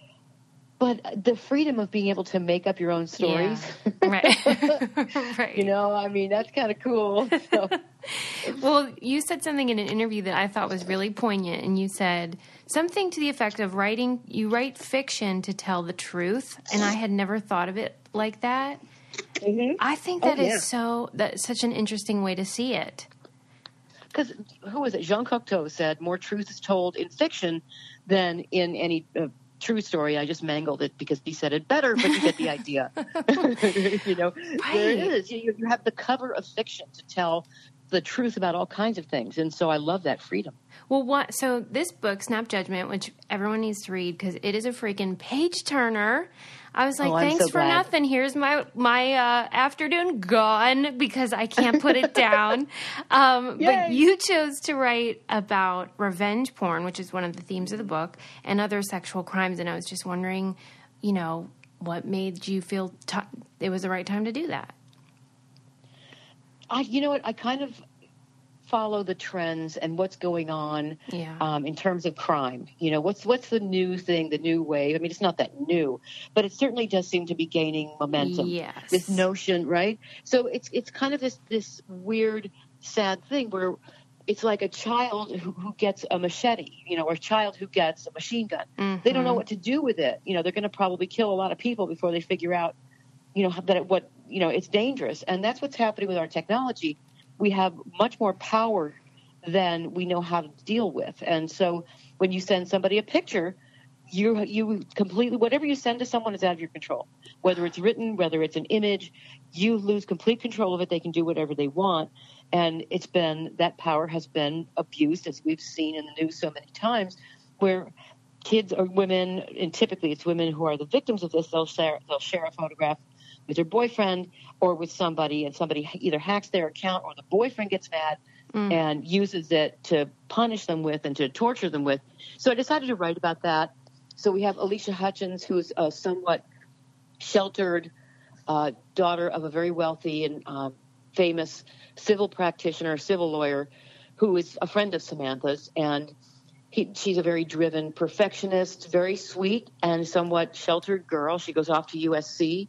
But the freedom of being able to make up your own stories, right? right. you know, I mean, that's kind of cool. So, Well, you said something in an interview that I thought was really poignant, and you said something to the effect of writing. You write fiction to tell the truth, and I had never thought of it like that. I think that is yeah. so that's such an interesting way to see it. because who was it? Jean Cocteau said more truth is told in fiction than in any uh, true story. I just mangled it because he said it better, but you get the idea. you know, there it Right. is. You, you have the cover of fiction to tell the truth about all kinds of things, and so I love that freedom. Well, what? So this book, Snap Judgment, which everyone needs to read because it is a freaking page turner. I was like, Oh, thanks so for glad. nothing. Here's my my uh, afternoon gone because I can't put it down. Um, but you chose to write about revenge porn, which is one of the themes of the book, and other sexual crimes. And I was just wondering, you know, what made you feel t- it was the right time to do that? I, you know what? I kind of follow the trends and what's going on Yeah. um, in terms of crime. You know, what's what's the new thing, the new wave? I mean, it's not that new, but it certainly does seem to be gaining momentum. Yes. This notion, right? So it's it's kind of this this weird, sad thing where it's like a child who, who gets a machete, you know, or a child who gets a machine gun. They Mm-hmm. don't know what to do with it. You know, they're going to probably kill a lot of people before they figure out you know that what you know it's dangerous. And that's what's happening with our technology. We have much more power than we know how to deal with. And so when you send somebody a picture you you completely whatever you send to someone is out of your control. Whether it's written whether it's an image you lose complete control of it. They can do whatever they want. And it's been that power has been abused as we've seen in the news so many times where kids or women and typically it's women who are the victims of this they'll share they'll share a photograph with their boyfriend or with somebody and somebody either hacks their account or the boyfriend gets mad and uses it to punish them with and to torture them with. So i decided to write about that. So we have alicia hutchins who's a somewhat sheltered uh, daughter of a very wealthy and um, famous civil practitioner, civil lawyer, who is a friend of Samantha's, and he, she's a very driven perfectionist, very sweet and somewhat sheltered girl. She goes off to USC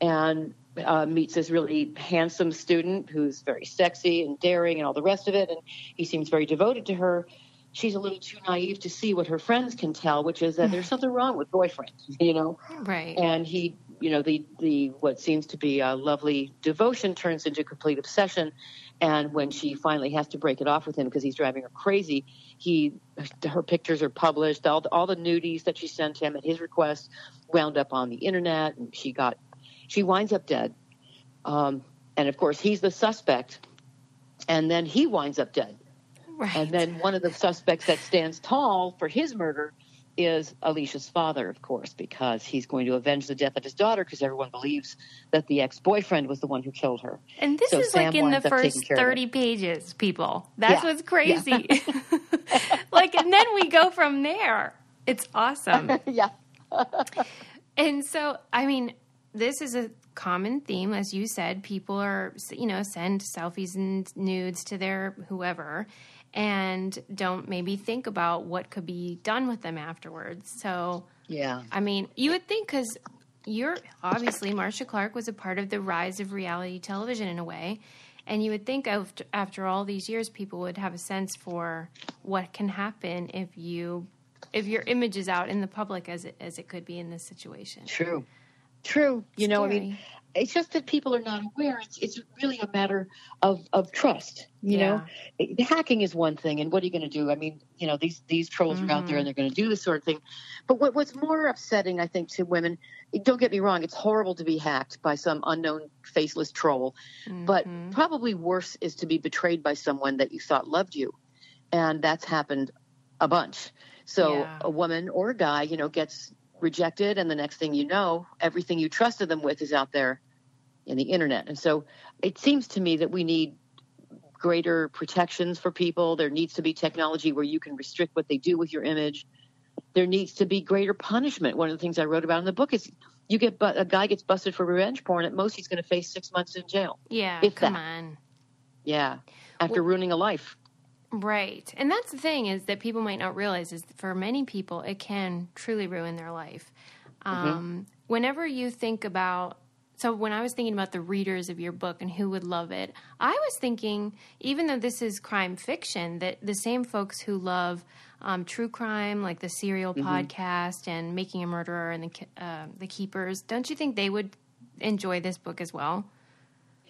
and uh, meets this really handsome student who's very sexy and daring and all the rest of it, and he seems very devoted to her. she's a little too naive to see what her friends can tell, which is that there's something wrong with boyfriends, you know. Right. And he, you know, the the what seems to be a lovely devotion turns into complete obsession. And when she finally has to break it off with him because he's driving her crazy, he her pictures are published. All the, all the nudies that she sent him at his request wound up on the internet, and she got she winds up dead. Um, and of course, he's the suspect, and then he winds up dead. right. And then one of the suspects that stands tall for his murder is Alicia's father, of course, because he's going to avenge the death of his daughter because everyone believes that the ex boyfriend was the one who killed her. and this so is Sam like in the winds up taking first care of it. 30 pages, people. That's Yeah. what's crazy. like, and then we go from there. It's awesome. yeah. And so, I mean, this is a common theme, as you said. People are, you know, send selfies and nudes to their whoever and don't maybe think about what could be done with them afterwards. So, Yeah. I mean, you would think because you're obviously Marcia Clark was a part of the rise of reality television in a way. And you would think of, after all these years, people would have a sense for what can happen if you, if your image is out in the public as it, as it could be in this situation. True. True. You know, I mean, it's just that people are not aware. It's, it's really a matter of, of trust. You know, It- hacking is one thing, and what are you going to do? I mean, you know, these these trolls are out there mm-hmm. and they're going to do this sort of thing. But what, what's more upsetting, I think, to women, don't get me wrong, it's horrible to be hacked by some unknown faceless troll. But mm-hmm. probably worse is to be betrayed by someone that you thought loved you, and that's happened a bunch. So Yeah. a woman or a guy, you know, gets rejected, and the next thing you know, everything you trusted them with is out there in the internet. And so it seems to me that we need greater protections for people. There needs to be technology where you can restrict what they do with your image. There needs to be greater punishment. One of the things I wrote about in the book is you get bu- a guy gets busted for revenge porn. At most, he's going to face six months in jail. Yeah, If come that. on. Yeah, after ruining a life. Right. And that's the thing is that people might not realize is for many people it can truly ruin their life. Um, Whenever you think about so when I was thinking about the readers of your book and who would love it, I was thinking even though this is crime fiction, that the same folks who love um, true crime, like the Serial podcast and Making a Murderer and the uh, the Keepers, don't you think they would enjoy this book as well?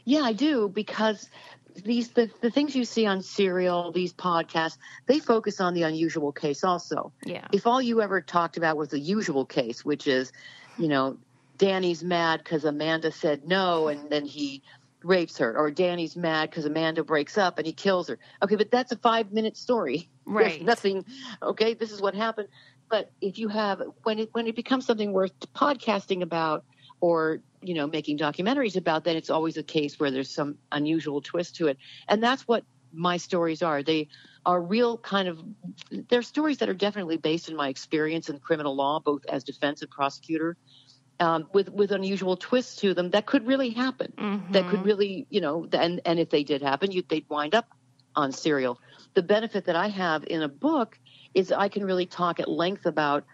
Yeah, I do because these the, the things you see on Serial, these podcasts, they focus on the unusual case also. Yeah. If all you ever talked about was the usual case, which is, you know, Danny's mad because Amanda said no and then he rapes her, or Danny's mad because Amanda breaks up and he kills her. Okay, but that's a five minute story. There's Right. nothing. Okay, this is what happened. But if you have when it when it becomes something worth podcasting about or you know making documentaries about, then it's always a case where there's some unusual twist to it, and that's what my stories are. They are real kind of they're stories that are definitely based in my experience in criminal law, both as defense and prosecutor. Um, with with unusual twists to them that could really happen. That could really, you know, and and if they did happen, you, they'd wind up on serial. The benefit that I have in a book is I can really talk at length about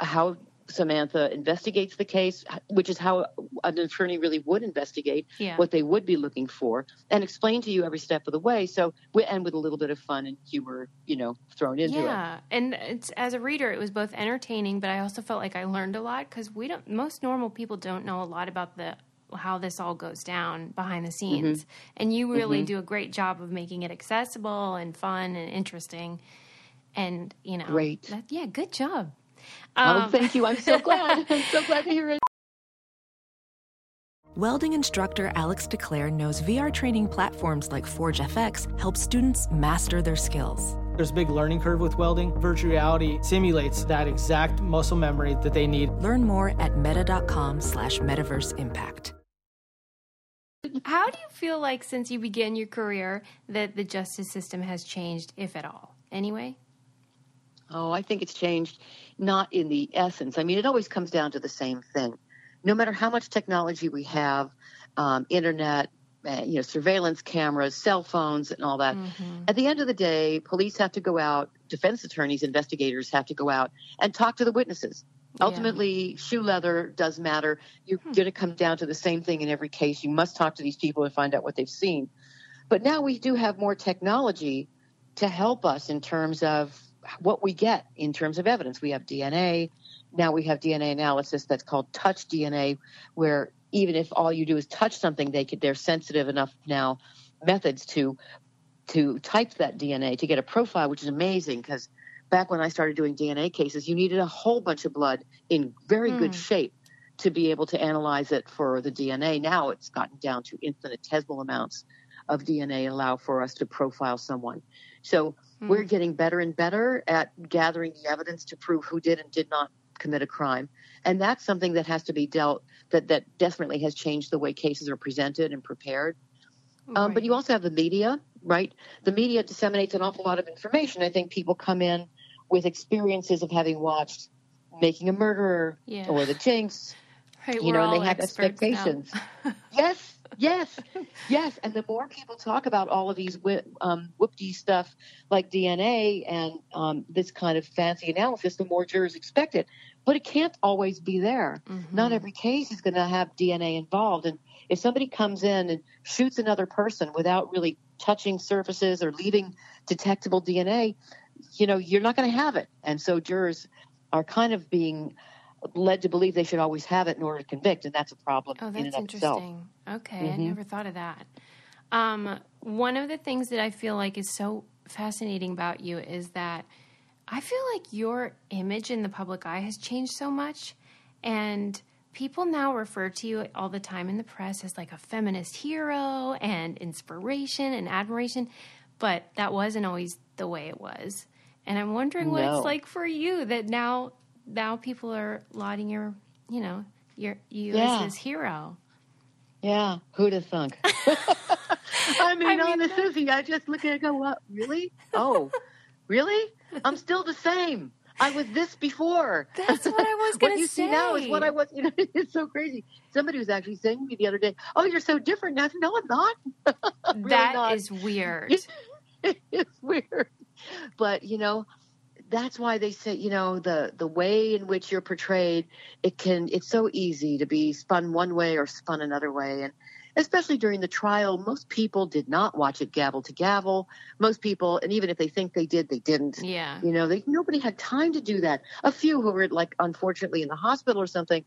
how Samantha investigates the case, which is how an attorney really would investigate Yeah. what they would be looking for, and explain to you every step of the way. So, we and with a little bit of fun and humor, you know, thrown into it. Yeah, and it's as a reader, it was both entertaining, but I also felt like I learned a lot because we don't. Most normal people don't know a lot about the how this all goes down behind the scenes, Mm-hmm. and you really do a great job of making it accessible and fun and interesting. And you know, Great. that- yeah, good job. Oh, Um, thank you. I'm so glad. I'm so glad to hear it. Welding instructor Alex DeClaire knows VR training platforms like Forge FX help students master their skills. There's a big learning curve with welding. Virtual reality simulates that exact muscle memory that they need. Learn more at meta.com slash metaverse impact. How do you feel like since you began your career that the justice system has changed, if at all? Anyway. Oh, I think it's changed not in the essence. I mean, it always comes down to the same thing. No matter how much technology we have, um, internet, uh, you know, surveillance cameras, cell phones, and all that. At the end of the day, police have to go out, defense attorneys, investigators have to go out and talk to the witnesses. Ultimately, shoe leather does matter. You're going to come down to the same thing in every case. You must talk to these people and find out what they've seen. But now we do have more technology to help us in terms of what we get in terms of evidence. We have DNA. Now we have DNA analysis that's called touch DNA, where even if all you do is touch something, they could they're sensitive enough now methods to to type that DNA to get a profile, which is amazing because back when I started doing DNA cases, you needed a whole bunch of blood in very good hmm. shape to be able to analyze it for the DNA. Now it's gotten down to infinitesimal amounts of DNA allow for us to profile someone. So we're getting better and better at gathering the evidence to prove who did and did not commit a crime. And that's something that has to be dealt that that definitely has changed the way cases are presented and prepared. Um, but you also have the media, right? The media disseminates an awful lot of information. I think people come in with experiences of having watched Making a Murderer Yeah. or The Jinx, Right, you know, and they have expectations. yes, yes, yes. And the more people talk about all of these um, whoopty stuff like DNA and um, this kind of fancy analysis, the more jurors expect it. But it can't always be there. Mm-hmm. Not every case is going to have DNA involved. And if somebody comes in and shoots another person without really touching surfaces or leaving detectable DNA, you know, you're not going to have it. And so jurors are kind of being led to believe they should always have it in order to convict, and that's a problem Oh, in that's and of itself. interesting. Okay, I Mm-hmm. never thought of that. Um, one of the things that I feel like is so fascinating about you is that I feel like your image in the public eye has changed so much, and people now refer to you all the time in the press as like a feminist hero and inspiration and admiration, but that wasn't always the way it was. And I'm wondering what No. it's like for you that now now people are lauding your, you know, your you Yeah. as this hero. Yeah, who'd have thunk? I mean, I mean, honest Susie, I just look at it and go, what? Really? Oh, really? I'm still the same. I was this before. That's what I was going what to you say. see now is what I was. You know, it's so crazy. Somebody was actually saying to me the other day, "Oh, you're so different now." No, I'm not. I'm really That not. is weird. it's weird, but you know, that's why they say you know the the way in which you're portrayed. It can. It's so easy to be spun one way or spun another way, and especially during the trial, most people did not watch it gavel to gavel. Most people, and even if they think they did, they didn't. Yeah. You know, they, nobody had time to do that. A few who were like unfortunately in the hospital or something,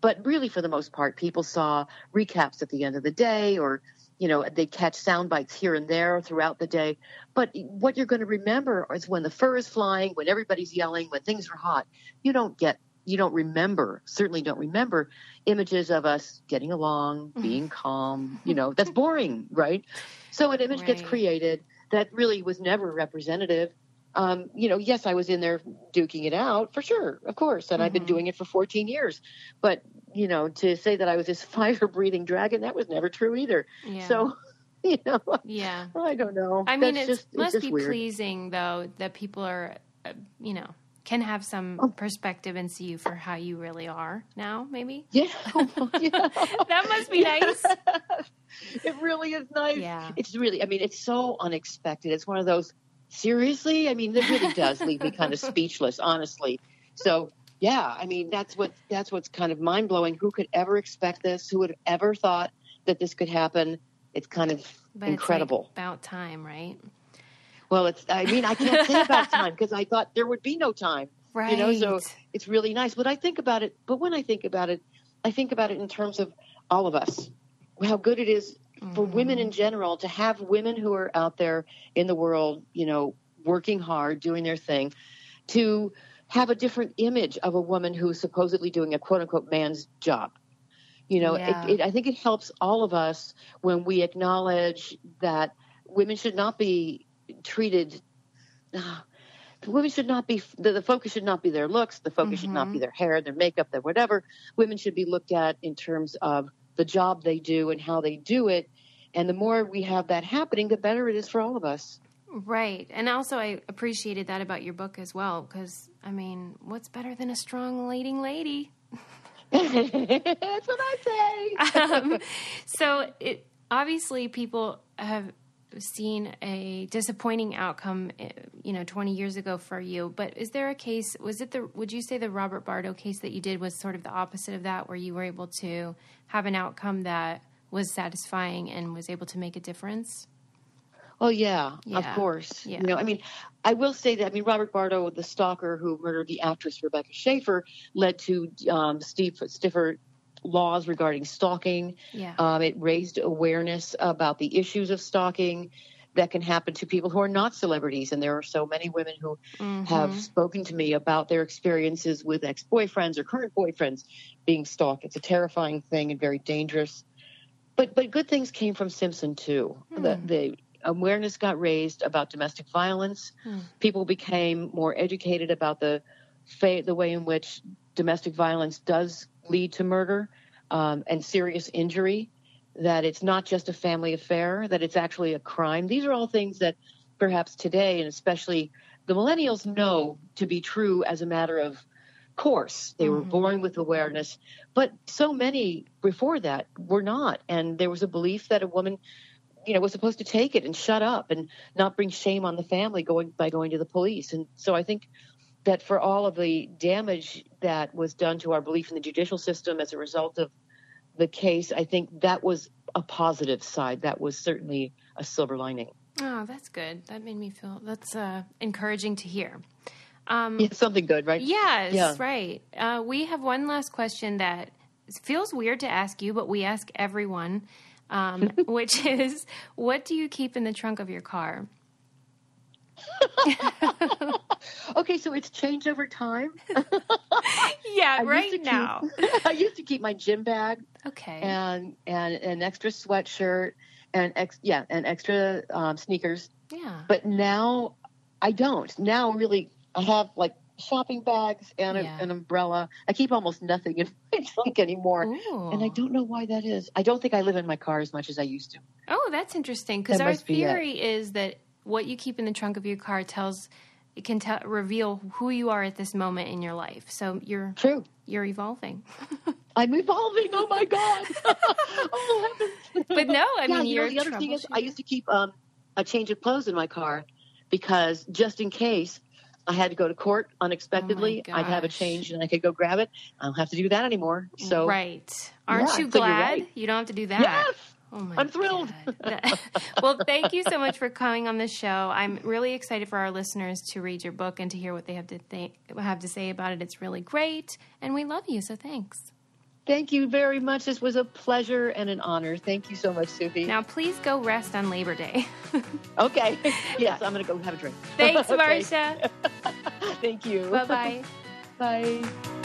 but really for the most part, people saw recaps at the end of the day, or you know, they catch sound bites here and there throughout the day. But what you're going to remember is when the fur is flying, when everybody's yelling, when things are hot. You don't get, you don't remember, certainly don't remember images of us getting along, being calm. You know, that's boring, right? So an image gets created that really was never representative. Um, you know, yes, I was in there duking it out for sure, of course, and I've been doing it for 14 years. But you know, to say that I was this fire-breathing dragon, that was never true either. Yeah. So, you know, yeah. I don't know. I mean, That's it's, just, it's must just be weird. pleasing though that people are, uh, you know, can have some Oh. perspective and see you for how you really are now. Maybe Yeah, yeah. that must be nice. it really is nice. Yeah. It's really, I mean, it's so unexpected. It's one of those, seriously? I mean, it really does leave me kind of speechless, honestly. So, yeah, I mean, that's what, that's what's kind of mind blowing. Who could ever expect this? Who would have ever thought that this could happen? It's kind of But it's, like, incredible. about time, right? well, it's, I mean, I can't say about time because I thought there would be no time. Right. You know, so it's really nice. But I think about it, but when I think about it, I think about it in terms of all of us, how good it is for women Mm-hmm. in general to have women who are out there in the world, you know, working hard, doing their thing, to have a different image of a woman who's supposedly doing a quote unquote man's job. You know, Yeah. it, it, I think it helps all of us when we acknowledge that women should not be treated. Uh, women should not be the, the focus should not be their looks the focus should not be their hair their makeup their whatever women should be looked at in terms of the job they do and how they do it and the more we have that happening the better it is for all of us Right. And also, I appreciated that about your book as well, because, I mean, what's better than a strong leading lady? that's what i say um, so it obviously people have seen a disappointing outcome eh, you know 20 years ago for you but is there a case was it the would you say the robert bardo case that you did was sort of the opposite of that where you were able to have an outcome that was satisfying and was able to make a difference Oh yeah, Yeah. of course. Yeah. You know, I mean, I will say that. I mean, Robert Bardo, the stalker who murdered the actress Rebecca Schaeffer, led to um, Steve, stiffer laws regarding stalking. Yeah. Um, it raised awareness about the issues of stalking that can happen to people who are not celebrities, and there are so many women who have spoken to me about their experiences with ex-boyfriends or current boyfriends being stalked. It's a terrifying thing and very dangerous. But but good things came from Simpson too. The the awareness got raised about domestic violence. People became more educated about the fa- the way in which domestic violence does lead to murder um, and serious injury. That it's not just a family affair. That it's actually a crime. These are all things that perhaps today and especially the millennials know to be true as a matter of course. They were born with awareness, but so many before that were not. And there was a belief that a woman, you know, was supposed to take it and shut up and not bring shame on the family going by going to the police. And so I think that for all of the damage that was done to our belief in the judicial system as a result of the case, I think that was a positive side. That was certainly a silver lining. Oh, that's good. That made me feel that's uh, encouraging to hear. Um, Yeah, something good, right? Yes, Yeah. right. Uh, we have one last question that feels weird to ask you, but we ask everyone, um, which is, what do you keep in the trunk of your car? Okay, so it's changed over time. Yeah, I used to right keep- now. I used to keep my gym bag Okay. and and an extra sweatshirt and ex yeah and extra um, sneakers. yeah. But now I don't. Now really I have like shopping bags and a, Yeah. an umbrella. I keep almost nothing in my trunk anymore. Ooh. And I don't know why that is. I don't think I live in my car as much as I used to. Oh, that's interesting because That our must be theory is that what you keep in the trunk of your car tells it can tell reveal who you are at this moment in your life. So you're True. you're evolving. I'm evolving. Oh my god. oh heavens. But no, I yeah, mean you know, you're the other thing is, I used to keep um, a change of clothes in my car because just in case I had to go to court unexpectedly, oh I'd have a Oh change and I could go grab it. I don't have to do that anymore. So right. Aren't Yeah, you glad right. you don't have to do that? yes, Oh my I'm thrilled. Well, thank you so much for coming on the show. I'm really excited for our listeners to read your book and to hear what they have to think, have to say about it. It's really great, and we love you. So thanks. Thank you very much. This was a pleasure and an honor. Thank you so much, Susie. Now, please go rest on Labor Day. okay. yes, I'm going to go have a drink. Thanks. Marcia. Thank you. Bye bye. Bye.